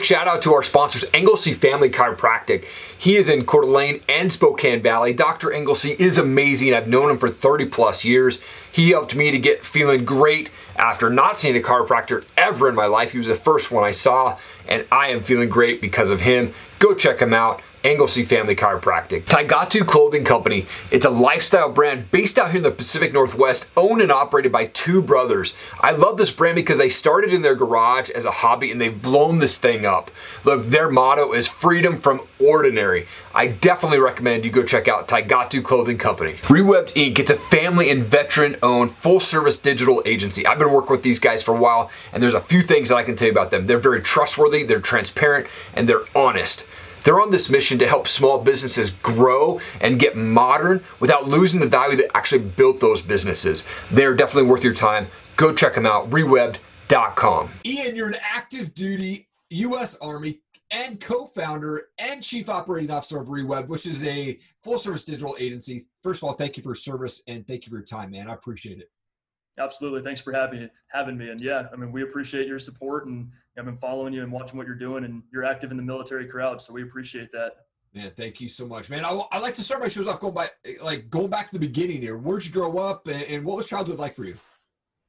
quick shout out to our sponsors, Englesey Family Chiropractic. He is in Coeur d'Alene and Spokane Valley. Dr. Englesey is amazing. I've known him for 30 plus years. He helped me to get feeling great after not seeing a chiropractor ever in my life. He was the first one I saw, and I am feeling great because of him. Go check him out. Anglesey Family Chiropractic. Taigatu Clothing Company. It's a lifestyle brand based out here in the Pacific Northwest, owned and operated by two brothers. I love this brand because they started in their garage as a hobby and they've blown this thing up. Look, their motto is freedom from ordinary. I definitely recommend you go check out Taigatu Clothing Company. Rewebbed Inc. It's a family and veteran owned full service digital agency. I've been working with these guys for a while and there's a few things that I can tell you about them. They're very trustworthy, they're transparent, and they're honest. They're on this mission to help small businesses grow and get modern without losing the value that actually built those businesses. They're definitely worth your time. Go check them out, rewebbed.com. Ian, you're an active duty U.S. Army and co-founder and chief operating officer of Reweb, which is a full-service digital agency. First of all, thank you for your service and thank you for your time, man. I appreciate it. Absolutely. Thanks for having having me. And yeah, I mean, we appreciate your support and I've been following you and watching what you're doing and you're active in the military crowd. So we appreciate that. Man, thank you so much, man. I, I like to start my shows off going by, like going back to the beginning here. Where'd you grow up and, and what was childhood like for you?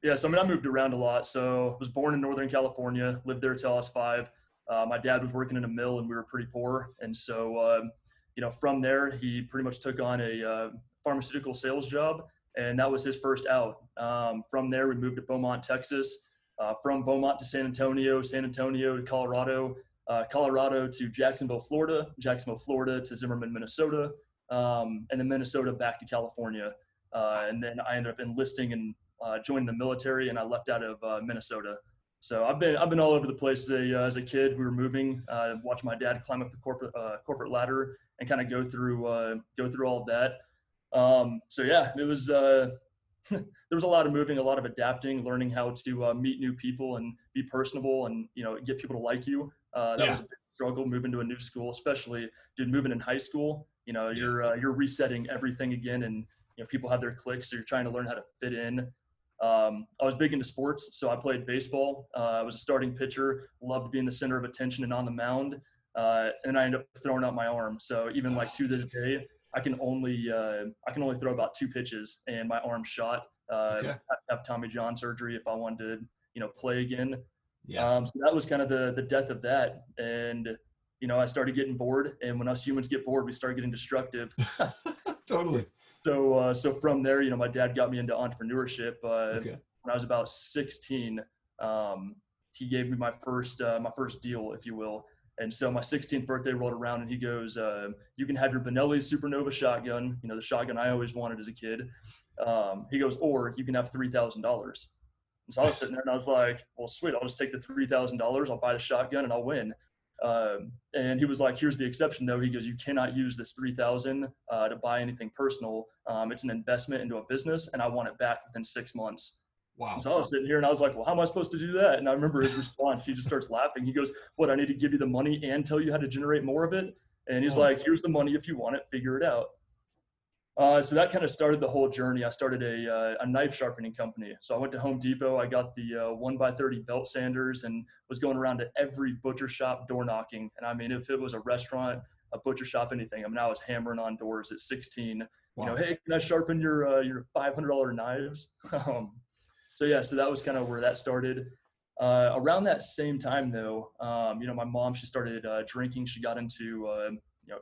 Yeah, so I mean, I moved around a lot. So I was born in Northern California, lived there till I was five. Uh, my dad was working in a mill and we were pretty poor. And so, um, you know, from there, he pretty much took on a uh, pharmaceutical sales job and that was his first out. Um, from there, we moved to Beaumont, Texas. Uh, from Beaumont to San Antonio, San Antonio to Colorado, uh, Colorado to Jacksonville, Florida, Jacksonville, Florida to Zimmerman, Minnesota, um, and then Minnesota back to California. Uh, and then I ended up enlisting and uh, joining the military, and I left out of uh, Minnesota. So I've been I've been all over the place as a, uh, as a kid. We were moving, watching my dad climb up the corporate corporate ladder and kind of go through go through all of that. Um, so yeah, it was uh, there was a lot of moving, a lot of adapting, learning how to uh, meet new people and be personable, and you know get people to like you. Uh, that yeah. was a big struggle moving to a new school, especially dude moving in high school. You know, you're uh, you're resetting everything again, and you know people have their clicks, so you're trying to learn how to fit in. Um, I was big into sports, so I played baseball. Uh, I was a starting pitcher, loved being the center of attention and on the mound. Uh, and I ended up throwing out my arm. So even like to this day, I can only uh, I can only throw about two pitches, and my arm shot. Uh, okay. have Tommy John surgery if I wanted to, you know, play again. Yeah. Um, so that was kind of the the death of that, and you know, I started getting bored, and when us humans get bored, we start getting destructive. totally. So uh, so from there, you know, my dad got me into entrepreneurship. Uh, okay. When I was about 16, um, he gave me my first uh, my first deal, if you will. And so my 16th birthday rolled around, and he goes, uh, "You can have your Benelli Supernova shotgun, you know, the shotgun I always wanted as a kid." Um, he goes, "Or you can have three thousand dollars." So I was sitting there, and I was like, "Well, sweet, I'll just take the three thousand dollars. I'll buy the shotgun, and I'll win." Um, and he was like, "Here's the exception, though." He goes, "You cannot use this three thousand uh, to buy anything personal. Um, it's an investment into a business, and I want it back within six months." Wow. So I was sitting here and I was like, well, how am I supposed to do that? And I remember his response. He just starts laughing. He goes, what, I need to give you the money and tell you how to generate more of it? And he's oh. like, here's the money if you want it, figure it out. Uh, so that kind of started the whole journey. I started a, uh, a knife sharpening company. So I went to Home Depot. I got the uh, one by 30 belt sanders and was going around to every butcher shop door knocking. And I mean, if it was a restaurant, a butcher shop, anything, I mean, I was hammering on doors at 16. Wow. You know, hey, can I sharpen your uh, your $500 knives? um, so yeah, so that was kind of where that started. Uh, around that same time, though, um, you know, my mom she started uh, drinking. She got into uh, you know,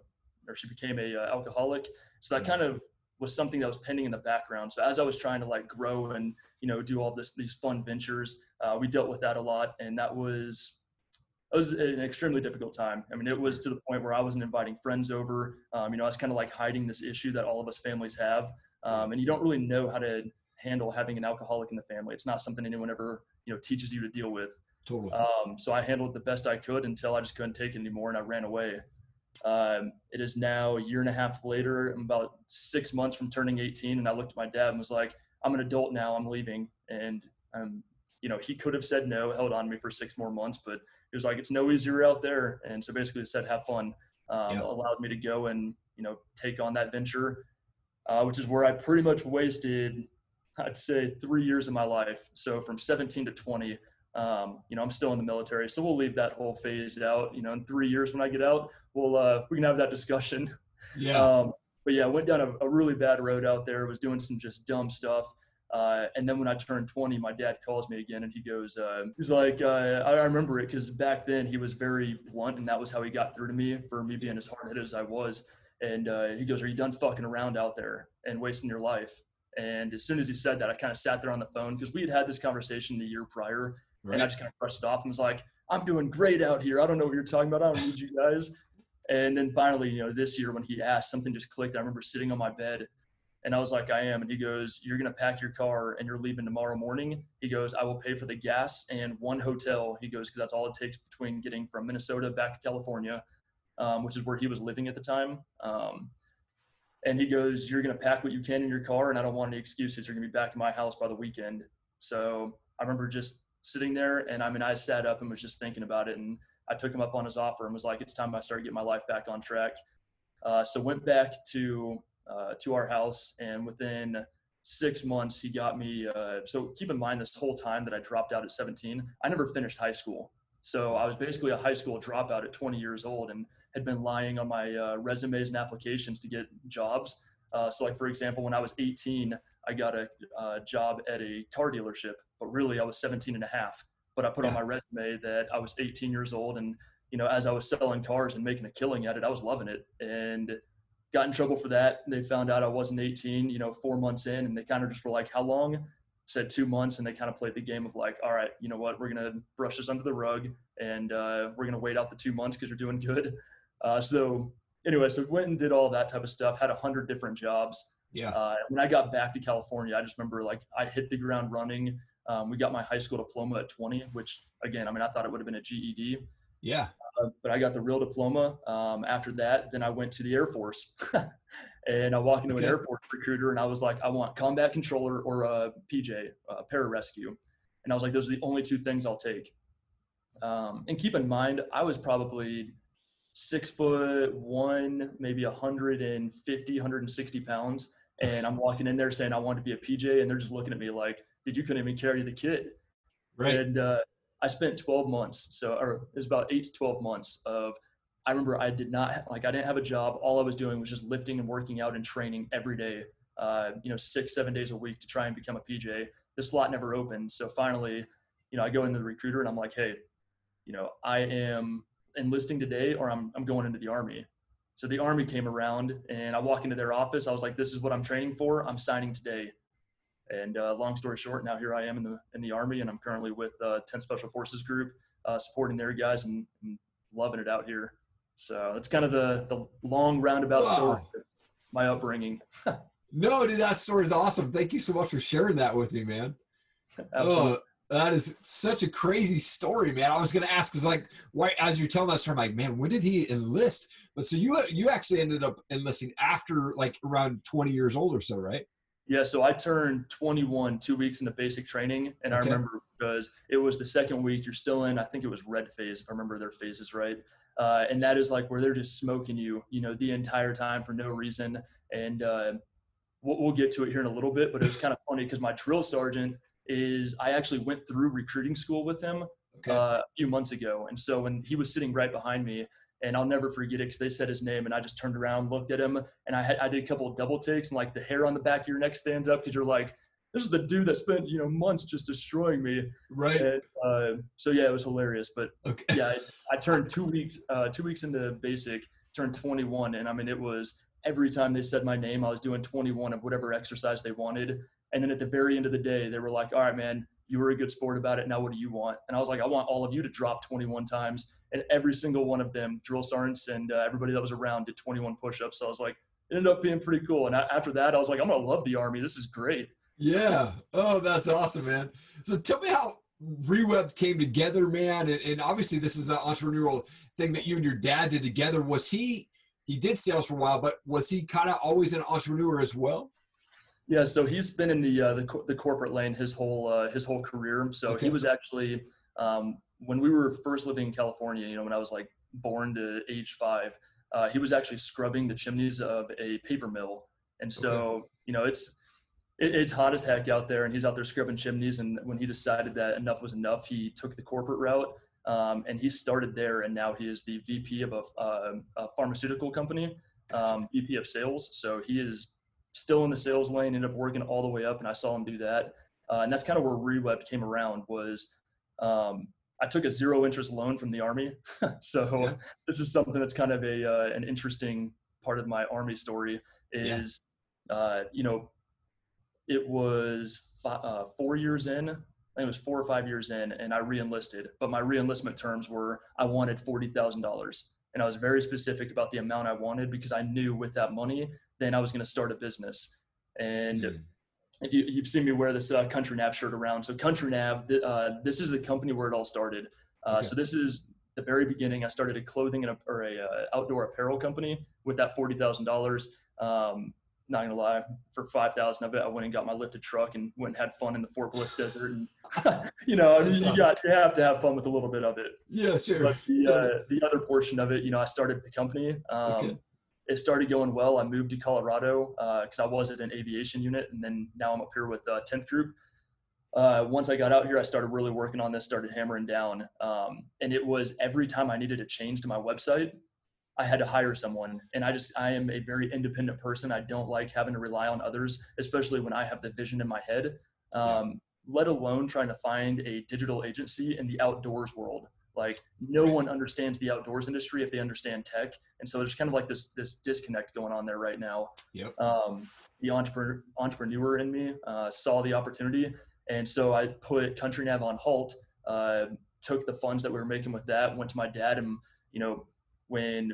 or she became a uh, alcoholic. So that kind of was something that was pending in the background. So as I was trying to like grow and you know do all this these fun ventures, uh, we dealt with that a lot, and that was it was an extremely difficult time. I mean, it was to the point where I wasn't inviting friends over. Um, you know, I was kind of like hiding this issue that all of us families have, um, and you don't really know how to handle having an alcoholic in the family. It's not something anyone ever, you know, teaches you to deal with. Totally. Um, so I handled it the best I could until I just couldn't take it anymore and I ran away. Um, it is now a year and a half later. I'm about six months from turning 18, and I looked at my dad and was like, "I'm an adult now. I'm leaving." And um, you know, he could have said no, held on to me for six more months, but he was like, "It's no easier out there." And so basically, said, "Have fun." Um, yeah. Allowed me to go and you know take on that venture, uh, which is where I pretty much wasted I'd say three years of my life. So from 17 to 20 Um, you know, I'm still in the military, so we'll leave that whole phase out. You know, in three years when I get out, we'll uh, we can have that discussion. Yeah. Um, but yeah, I went down a, a, really bad road out there. Was doing some just dumb stuff. Uh, and then when I turned 20, my dad calls me again and he goes, uh, he's like, uh, I remember it because back then he was very blunt and that was how he got through to me for me being as hard headed as I was. And uh, he goes, Are you done fucking around out there and wasting your life? And as soon as he said that, I kind of sat there on the phone because we had had this conversation the year prior. Right. And I just kind of brushed it off and was like, I'm doing great out here. I don't know what you're talking about. I don't need you guys. And then finally, you know, this year when he asked, something just clicked. I remember sitting on my bed and I was like, I am. And he goes, You're going to pack your car and you're leaving tomorrow morning. He goes, I will pay for the gas and one hotel. He goes, Because that's all it takes between getting from Minnesota back to California, um, which is where he was living at the time. Um, and he goes, You're going to pack what you can in your car. And I don't want any excuses. You're going to be back in my house by the weekend. So I remember just sitting there. And I mean, I sat up and was just thinking about it. And I took him up on his offer and was like, It's time I start getting my life back on track. Uh, so went back to uh, to our house, and within six months, he got me. Uh, so keep in mind, this whole time that I dropped out at 17, I never finished high school. So I was basically a high school dropout at 20 years old, and had been lying on my uh, resumes and applications to get jobs. Uh, so, like for example, when I was 18, I got a, a job at a car dealership, but really I was 17 and a half. But I put on my resume that I was 18 years old, and you know, as I was selling cars and making a killing at it, I was loving it. And got in trouble for that. They found out I wasn't 18, you know, four months in, and they kind of just were like, "How long?" Said two months, and they kind of played the game of like, "All right, you know what? We're gonna brush this under the rug, and uh, we're gonna wait out the two months because you're doing good." Uh, so anyway, so went and did all that type of stuff. Had a hundred different jobs. Yeah. Uh, when I got back to California, I just remember like I hit the ground running. Um, we got my high school diploma at 20, which again, I mean, I thought it would have been a GED. Yeah. Uh, but I got the real diploma. Um, after that, then I went to the Air Force, and I walked into okay. an Air Force recruiter, and I was like, I want combat controller or a PJ, a pararescue, and I was like, those are the only two things I'll take. Um, and keep in mind, I was probably six foot one, maybe 150, 160 pounds. And I'm walking in there saying I want to be a PJ, and they're just looking at me like, "Did you couldn't even carry the kid?" Right. And uh, I spent 12 months, so or it was about eight to 12 months of. I remember I did not like I didn't have a job. All I was doing was just lifting and working out and training every day. Uh, you know, six seven days a week to try and become a PJ. The slot never opened, so finally, you know, I go into the recruiter and I'm like, hey, you know, I am enlisting today or I'm I'm going into the army. So the army came around and I walk into their office. I was like, this is what I'm training for. I'm signing today. And uh, long story short, now here I am in the in the army, and I'm currently with uh, 10 Special Forces Group, uh, supporting their guys and, and, loving it out here. So that's kind of the the long roundabout wow. story, my upbringing. no, dude, that story is awesome. Thank you so much for sharing that with me, man. Absolutely. That is such a crazy story, man. I was gonna ask, cause like, why as you're telling that story, I'm like, man, when did he enlist? But so you you actually ended up enlisting after like around 20 years old or so, right? Yeah, so I turned 21 two weeks into basic training, and okay. I remember because it was the second week. You're still in, I think it was red phase, if I remember their phases right. Uh, and that is like where they're just smoking you, you know, the entire time for no reason. And uh, we'll, we'll, get to it here in a little bit, but it was kind of funny because my drill sergeant is I actually went through recruiting school with him okay. uh, a few months ago, and so when he was sitting right behind me, and I'll never forget it because they said his name, and I just turned around, looked at him, and I had, I did a couple of double takes, and like the hair on the back of your neck stands up because you're like, this is the dude that spent you know months just destroying me. Right. And, uh, so yeah, it was hilarious. But okay. yeah, I, I, turned two weeks uh, two weeks into basic, turned 21, and I mean it was every time they said my name, I was doing 21 of whatever exercise they wanted, and then at the very end of the day, they were like, all right, man, you were a good sport about it. Now what do you want? And I was like, I want all of you to drop 21 times and every single one of them, drill sergeants and uh, everybody that was around, did 21 push-ups. So I was like, it ended up being pretty cool. And after that, I was like, I'm gonna love the army. This is great. Yeah. Oh, that's awesome, man. So tell me how Reweb came together, man. And, and obviously, this is an entrepreneurial thing that you and your dad did together. Was he? He did sales for a while, but was he kind of always an entrepreneur as well? Yeah, so he's been in the uh, the, the corporate lane his whole uh, his whole career. So okay. he was actually um, when we were first living in California, you know, when I was like born to age five, uh, he was actually scrubbing the chimneys of a paper mill. And so, okay. you know, it's, it, it's hot as heck out there, and he's out there scrubbing chimneys. And when he decided that enough was enough, he took the corporate route, um, and he started there. And now he is the VP of a, uh, a pharmaceutical company, um, VP of sales. So he is still in the sales lane. Ended up working all the way up, and I saw him do that. Uh, and that's kind of where Reweb came around. Was um, I took a zero interest loan from the army, so yeah. this is something that's kind of a uh, an interesting part of my army story. Is yeah. uh, you know it was five, uh, four years in. I think it was four or five years in, and I reenlisted. But my reenlistment terms were I wanted forty thousand dollars, and I was very specific about the amount I wanted because I knew with that money, then I was going to start a business. And mm. if you, you've seen me wear this uh, Country Nav shirt around, so Country Nav, uh, this is the company where it all started. Uh, okay. So this is the very beginning. I started a clothing and a, or a uh, outdoor apparel company with that forty thousand um, dollars not gonna lie, for five thousand of it, I went and got my lifted truck and went and had fun in the Fort Bliss desert. And you know, you awesome. got you have to have fun with a little bit of it. Yeah, sure. But the uh, the other portion of it, you know, I started the company. Um, okay. It started going well. I moved to Colorado because uh, I was at an aviation unit, and then now I'm up here with uh, 10th Group. Uh, once I got out here, I started really working on this, started hammering down. Um, and it was every time I needed a change to my website, I had to hire someone. And I just, I am a very independent person. I don't like having to rely on others, especially when I have the vision in my head, um, let alone trying to find a digital agency in the outdoors world. Like no one understands the outdoors industry if they understand tech. And so there's kind of like this, this disconnect going on there right now. Yep. Um, the entrepreneur, entrepreneur in me uh, saw the opportunity. And so I put Country Nav on halt, uh, took the funds that we were making with that, went to my dad and, you know, when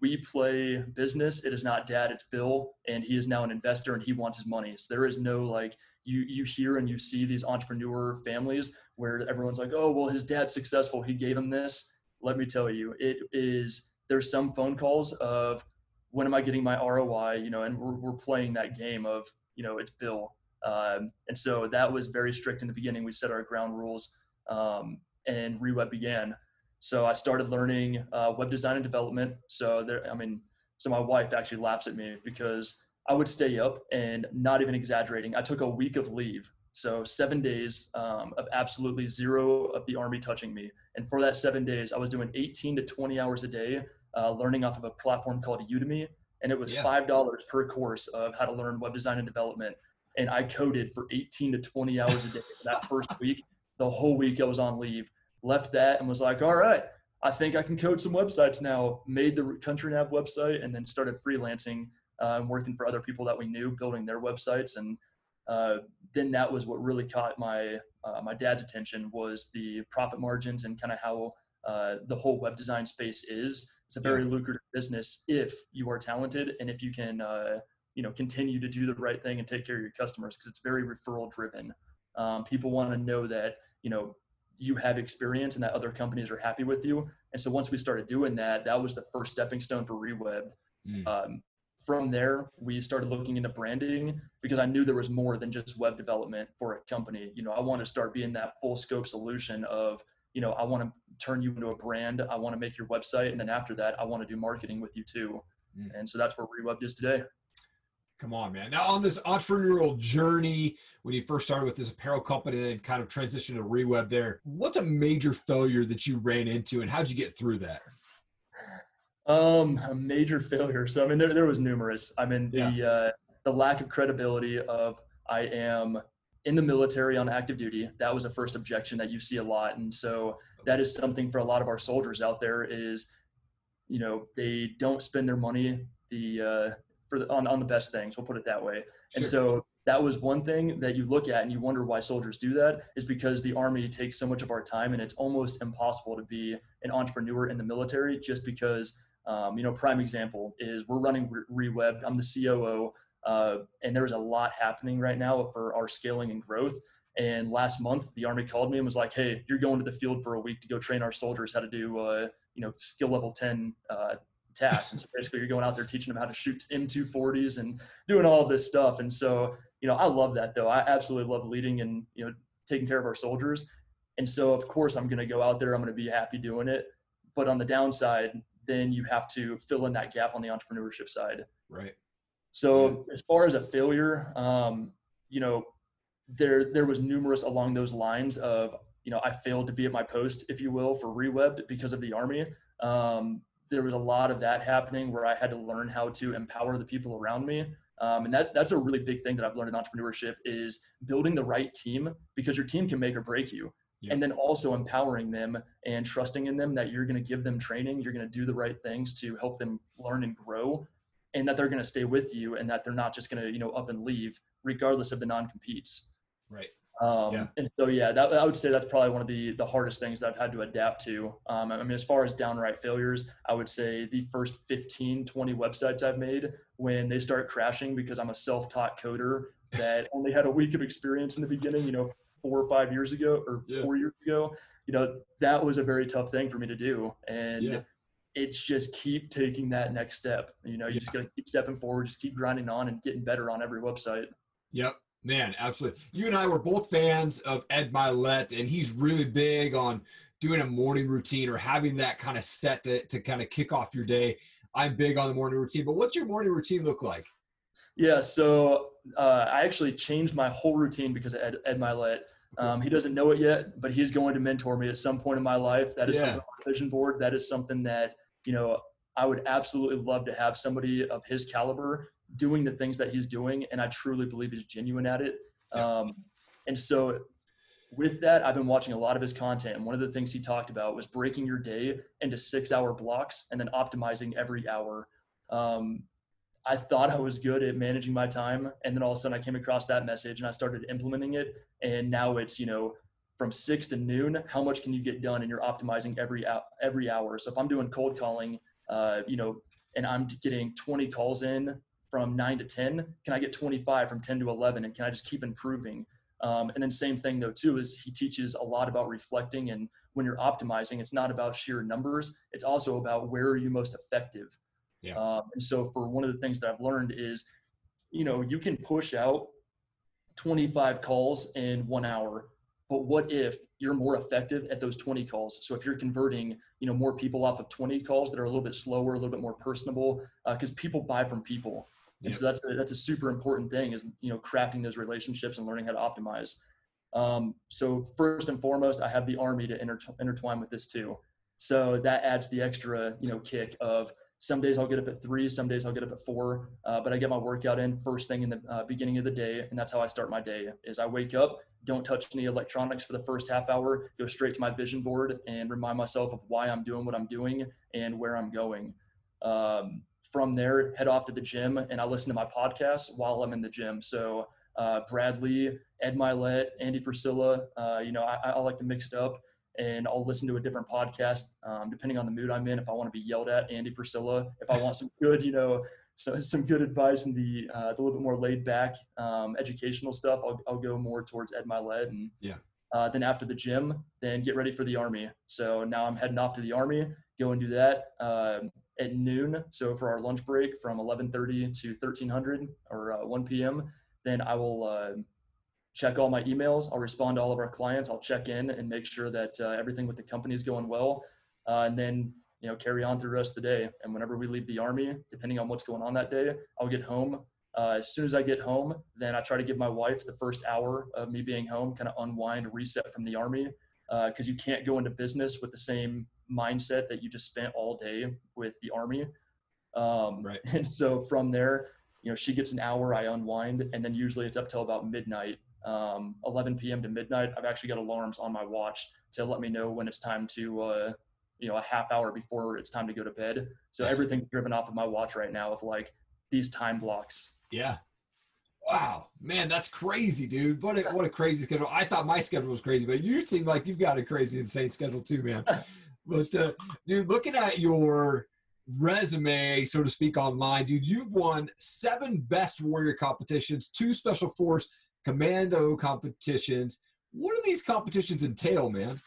we play business it is not dad it's bill and he is now an investor and he wants his money so there is no like you you hear and you see these entrepreneur families where everyone's like oh well his dad's successful. He gave him this. Let me tell you it is there's some phone calls of when am i getting my roi you know and we're, we're playing that game of you know it's bill. Um, and so that was very strict in the beginning. We set our ground rules um, and reweb began. So I started learning uh, web design and development. So there, I mean, so my wife actually laughs at me because I would stay up and not even exaggerating. I took a week of leave. So seven days um, of absolutely zero of the army touching me. And for that seven days, I was doing 18 to 20 hours a day, uh, learning off of a platform called Udemy. And it was yeah. $5 per course of how to learn web design and development. And I coded for 18 to 20 hours a day that first week. The whole week I was on leave left that and was like, all right, I think I can code some websites now. Made the Country Nav website and then started freelancing uh, and working for other people that we knew, building their websites. And uh, then that was what really caught my uh, my dad's attention was the profit margins and kind of how uh, the whole web design space is. It's a very lucrative business if you are talented and if you can uh, you know continue to do the right thing and take care of your customers because it's very referral driven. Um, people want to know that you know you have experience and that other companies are happy with you. And so once we started doing that, that was the first stepping stone for Reweb. Mm. Um, from there, we started looking into branding because I knew there was more than just web development for a company. You know, I want to start being that full scope solution of, you know, I want to turn you into a brand. I want to make your website. And then after that, I want to do marketing with you too. Mm. And so that's where Reweb is today. Come on, man. Now, on this entrepreneurial journey, when you first started with this apparel company and kind of transitioned to Reweb there, what's a major failure that you ran into and how'd you get through that? Um, a major failure. So, I mean, there, there was numerous. I mean, the, yeah. uh, the lack of credibility of I am in the military on active duty. That was a first objection that you see a lot. And so that is something for a lot of our soldiers out there is, you know, they don't spend their money the, uh, for the, on, on the best things. We'll put it that way. Sure. And so that was one thing that you look at and you wonder why soldiers do that is because the army takes so much of our time and it's almost impossible to be an entrepreneur in the military just because um, you know prime example is we're running reweb i'm the coo uh, and there's a lot happening right now for our scaling and growth and last month the army called me and was like hey you're going to the field for a week to go train our soldiers how to do uh, you know skill level 10 uh, tasks. And so basically, you're going out there teaching them how to shoot M240s and doing all this stuff. And so, you know, I love that though. I absolutely love leading and you know taking care of our soldiers. And so, of course, I'm going to go out there. I'm going to be happy doing it. But on the downside, then you have to fill in that gap on the entrepreneurship side. Right. So, yeah. as far as a failure, um, you know, there there was numerous along those lines of you know I failed to be at my post, if you will, for Rewebbed because of the army. Um, there was a lot of that happening where I had to learn how to empower the people around me. Um, and that that's a really big thing that I've learned in entrepreneurship is building the right team because your team can make or break you. Yeah. And then also empowering them and trusting in them that you're going to give them training, you're going to do the right things to help them learn and grow, and that they're going to stay with you, and that they're not just going to you know up and leave regardless of the non competes. Right. Um, yeah. And so, yeah, that, I would say that's probably one of the the hardest things that I've had to adapt to. Um, I mean, as far as downright failures, I would say the first 15, 20 websites I've made when they start crashing because I'm a self-taught coder that only had a week of experience in the beginning, you know, four or five years ago or yeah. four years ago, you know, that was a very tough thing for me to do. And yeah. it's just keep taking that next step. You know, you yeah. just got to keep stepping forward, just keep grinding on and getting better on every website. Yep. Man, absolutely. You and I were both fans of Ed Mylett, and he's really big on doing a morning routine or having that kind of set to, to kind of kick off your day. I'm big on the morning routine, but what's your morning routine look like? Yeah, so uh, I actually changed my whole routine because of Ed, Ed Mylett. Um, he doesn't know it yet, but he's going to mentor me at some point in my life. That is yeah. something on vision board. That is something that you know I would absolutely love to have somebody of his caliber doing the things that he's doing, and I truly believe he's genuine at it. Um, and so, with that, I've been watching a lot of his content, and one of the things he talked about was breaking your day into six-hour blocks and then optimizing every hour. Um, I thought I was good at managing my time, and then all of a sudden I came across that message and I started implementing it, and now it's you know from six to noon. How much can you get done? And you're optimizing every every hour. So if I'm doing cold calling, uh, you know, and I'm getting 20 calls in from 9 to 10 can i get 25 from 10 to 11 and can i just keep improving um, and then same thing though too is he teaches a lot about reflecting and when you're optimizing it's not about sheer numbers it's also about where are you most effective yeah. Um, and so for one of the things that i've learned is you know you can push out 25 calls in one hour but what if you're more effective at those 20 calls so if you're converting you know more people off of 20 calls that are a little bit slower a little bit more personable because uh, people buy from people and yep. so that's a, that's a super important thing is you know crafting those relationships and learning how to optimize. Um, so first and foremost, I have the army to inter- intertwine with this too. So that adds the extra you know kick of some days I'll get up at three, some days I'll get up at four, uh, but I get my workout in first thing in the uh, beginning of the day, and that's how I start my day. Is I wake up, don't touch any electronics for the first half hour, go straight to my vision board, and remind myself of why I'm doing what I'm doing and where I'm going. Um, from there, head off to the gym and I listen to my podcast while I'm in the gym. So uh, Bradley, Ed Mylett, Andy Frisella, uh, you know, I, I, like to mix it up and I'll listen to a different podcast um, depending on the mood I'm in. If I want to be yelled at, Andy Frisella. If I want some good, you know, so, some good advice and the, uh, the little bit more laid back um, educational stuff, I'll, I'll go more towards Ed Mylett. And yeah. Uh, then after the gym, then get ready for the army. So now I'm heading off to the army, go and do that. Um, at noon. So for our lunch break from 11:30 to 1300 or uh, 1 p.m., then I will uh, check all my emails. I'll respond to all of our clients. I'll check in and make sure that uh, everything with the company is going well, uh, and then you know carry on through the rest of the day. And whenever we leave the army, depending on what's going on that day, I'll get home. Uh, as soon as I get home, then I try to give my wife the first hour of me being home, kind of unwind, reset from the army, because uh, you can't go into business with the same mindset that you just spent all day with the army. Um, right. And so from there, you know, she gets an hour, I unwind, and then usually it's up till about midnight, um, 11 p.m. to midnight. I've actually got alarms on my watch to let me know when it's time to, uh, you know, a half hour before it's time to go to bed. So everything's driven off of my watch right now of like these time blocks. Yeah. Wow, man, that's crazy, dude. What a, what a crazy schedule. I thought my schedule was crazy, but you seem like you've got a crazy, insane schedule too, man. But uh, dude, looking at your resume, so to speak, online, dude, you've won seven best warrior competitions, two special force commando competitions. What do these competitions entail, man?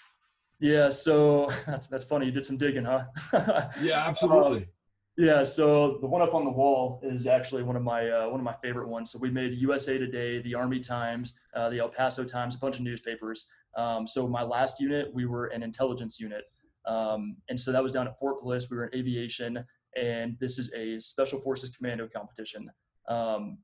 Yeah, so that's that's funny. You did some digging, huh? yeah, absolutely. Um, yeah, so the one up on the wall is actually one of my uh, one of my favorite ones. So we made USA Today, the Army Times, uh, the El Paso Times, a bunch of newspapers. Um, so my last unit, we were an intelligence unit. Um, and so that was down at Fort Bliss. We were in aviation, and this is a Special Forces Commando competition. Um,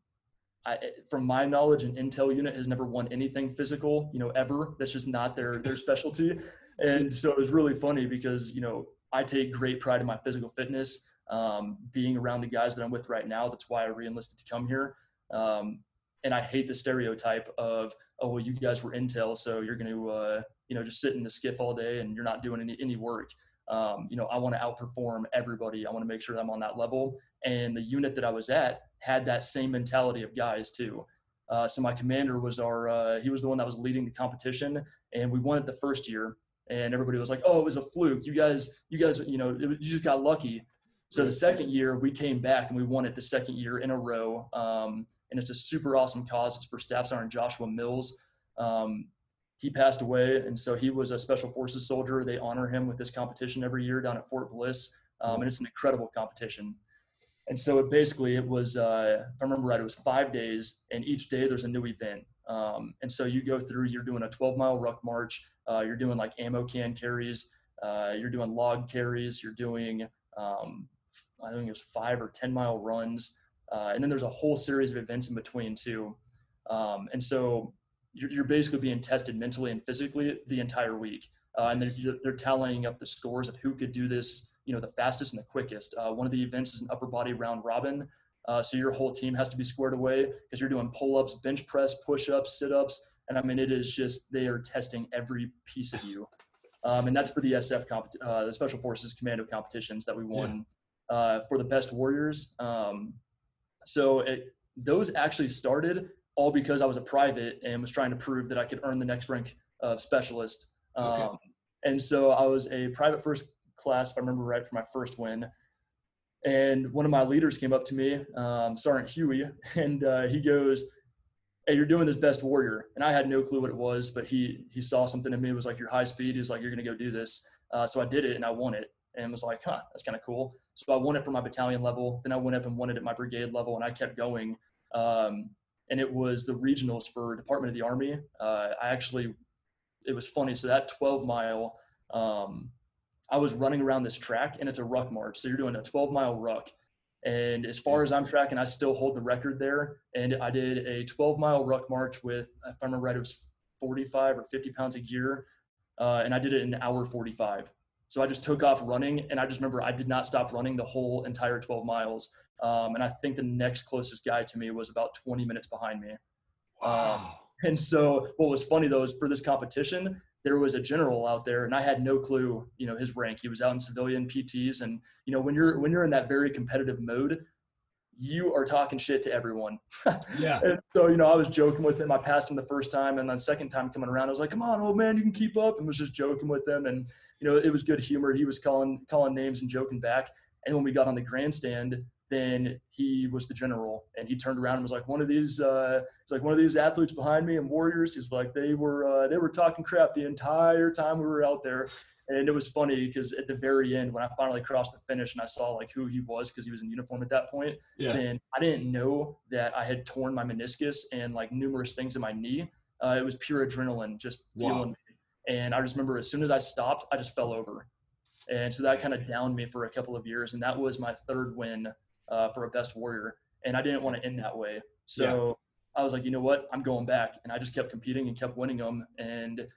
I, from my knowledge, an intel unit has never won anything physical, you know, ever. That's just not their their specialty. And so it was really funny because you know I take great pride in my physical fitness. Um, being around the guys that I'm with right now, that's why I reenlisted to come here. Um, and I hate the stereotype of, oh, well, you guys were intel, so you're going to, uh, you know, just sit in the SCIF all day and you're not doing any any work. Um, you know, I want to outperform everybody. I want to make sure that I'm on that level. And the unit that I was at had that same mentality of guys too. Uh, so my commander was our, uh, he was the one that was leading the competition, and we won it the first year. And everybody was like, "Oh, it was a fluke. You guys, you guys, you know, it, you just got lucky." So the second year we came back and we won it the second year in a row. Um, and it's a super awesome cause. It's for Staff Sergeant Joshua Mills. Um, he passed away, and so he was a Special Forces soldier. They honor him with this competition every year down at Fort Bliss, um, and it's an incredible competition. And so it basically it was, uh, if I remember right, it was five days, and each day there's a new event. Um, and so you go through, you're doing a 12 mile ruck march, uh, you're doing like ammo can carries, uh, you're doing log carries, you're doing, um, I think it was five or 10 mile runs. Uh, and then there's a whole series of events in between too. Um, and so you're, you're, basically being tested mentally and physically the entire week. Uh, and they're, they're tallying up the scores of who could do this, you know, the fastest and the quickest. Uh, one of the events is an upper body round robin. Uh, so your whole team has to be squared away because you're doing pull-ups, bench press, push-ups, sit-ups. And I mean, it is just, they are testing every piece of you. Um, and that's for the SF, comp- uh, the Special Forces Commando competitions that we won yeah. Uh, for the best warriors. Um, so it, those actually started all because I was a private and was trying to prove that I could earn the next rank of specialist. Okay. Um, and so I was a private first class, if I remember right, for my first win. And one of my leaders came up to me, um, Sergeant Huey, and uh, he goes, "Hey, you're doing this best warrior." And I had no clue what it was, but he he saw something in me. It was like, "You're high speed." He's like, "You're gonna go do this." Uh, so I did it, and I won it, and was like, "Huh, that's kind of cool." So I won it for my battalion level. Then I went up and won it at my brigade level, and I kept going. Um, and it was the regionals for Department of the Army. Uh, I actually, it was funny. So that 12 mile, um, I was running around this track, and it's a ruck march. So you're doing a 12 mile ruck. And as far as I'm tracking, I still hold the record there. And I did a 12 mile ruck march with, if I remember right, it was 45 or 50 pounds of gear. Uh, and I did it in an hour 45. So I just took off running, and I just remember I did not stop running the whole entire 12 miles. Um, and I think the next closest guy to me was about 20 minutes behind me. Wow. Um, and so what was funny though is for this competition, there was a general out there, and I had no clue, you know, his rank. He was out in civilian PTs, and you know, when you're when you're in that very competitive mode, you are talking shit to everyone. yeah. And so, you know, I was joking with him. I passed him the first time and then second time coming around, I was like, come on, old man, you can keep up. And was just joking with him. And, you know, it was good humor. He was calling, calling names and joking back. And when we got on the grandstand, then he was the general and he turned around and was like one of these uh he's like one of these athletes behind me and warriors. He's like they were uh they were talking crap the entire time we were out there. And it was funny because at the very end when i finally crossed the finish and i saw like who he was because he was in uniform at that point yeah. and i didn't know that i had torn my meniscus and like numerous things in my knee. Uh, it was pure adrenaline just wow. feeling me. And i just remember as soon as i stopped i just fell over. And so that kind of downed me for a couple of years and that was my third win uh, for a best warrior, and I didn't want to end that way. So yeah. I was like, you know what, I'm going back, and I just kept competing and kept winning them. And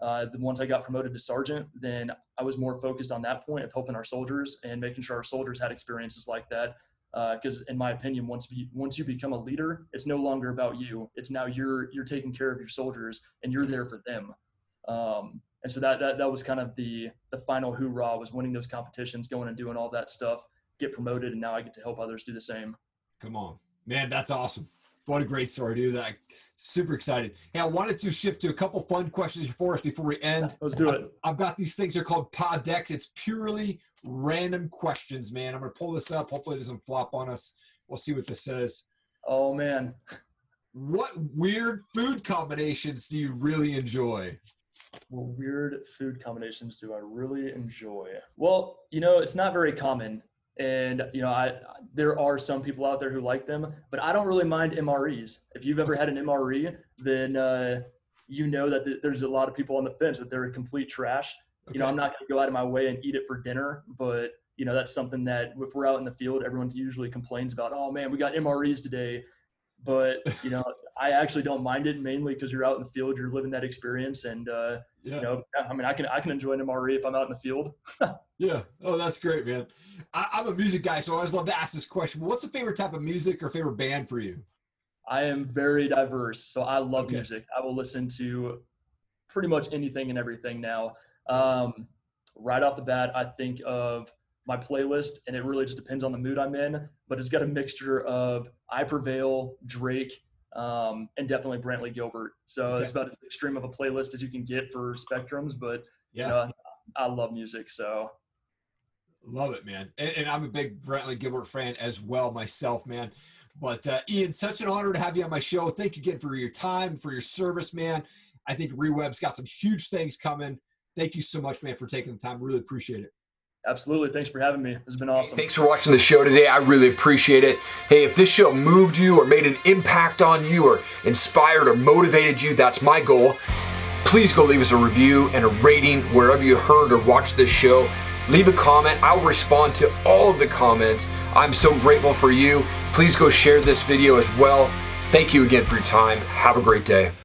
uh, the once I got promoted to sergeant, then I was more focused on that point of helping our soldiers and making sure our soldiers had experiences like that. Because uh, in my opinion, once you, once you become a leader, it's no longer about you. It's now you're you're taking care of your soldiers and you're there for them. Um, and so that, that that was kind of the the final hoorah was winning those competitions, going and doing all that stuff get promoted, and now I get to help others do the same. Come on, man, that's awesome. What a great story, dude. That super excited. Hey, I wanted to shift to a couple fun questions for us before we end. Let's do it. I've got these things. They're called pod decks. It's purely random questions, man. I'm gonna pull this up. Hopefully, it doesn't flop on us. We'll see what this says. Oh man. What weird food combinations do you really enjoy? What weird food combinations do I really enjoy? Well, you know, it's not very common and you know i there are some people out there who like them but i don't really mind mres if you've ever had an mre then uh, you know that th- there's a lot of people on the fence that they're complete trash. Okay. you know i'm not going to go out of my way and eat it for dinner but you know that's something that if we're out in the field everyone usually complains about oh man we got mres today. But you know, I actually don't mind it mainly because you're out in the field, you're living that experience, and uh, yeah. you know, I mean, I can I can enjoy an MRE if I'm out in the field. yeah. Oh, that's great, man. I, am a music guy, so I always love to ask this question. What's the favorite type of music or favorite band for you? I am very diverse, so I love okay. music. I will listen to pretty much anything and everything now. Um, right off the bat, I think of my playlist, and it really just depends on the mood I'm in. But it's got a mixture of I Prevail, Drake, um, and definitely Brantley Gilbert. So okay. it's about as extreme of a playlist as you can get for spectrums. But yeah, you know, I love music, so love it, man. And, and, I'm a big Brantley Gilbert fan as well myself, man. But uh, Ian, such an honor to have you on my show. Thank you again for your time, for your service, man. I think Reweb's got some huge things coming. Thank you so much, man, for taking the time. Really appreciate it. Absolutely. Thanks for having me. Has been awesome. Thanks for watching the show today. I really appreciate it. Hey, if this show moved you or made an impact on you or inspired or motivated you, that's my goal. Please go leave us a review and a rating wherever you heard or watched this show. Leave a comment. I'll respond to all of the comments. I'm so grateful for you. Please go share this video as well. Thank you again for your time. Have a great day.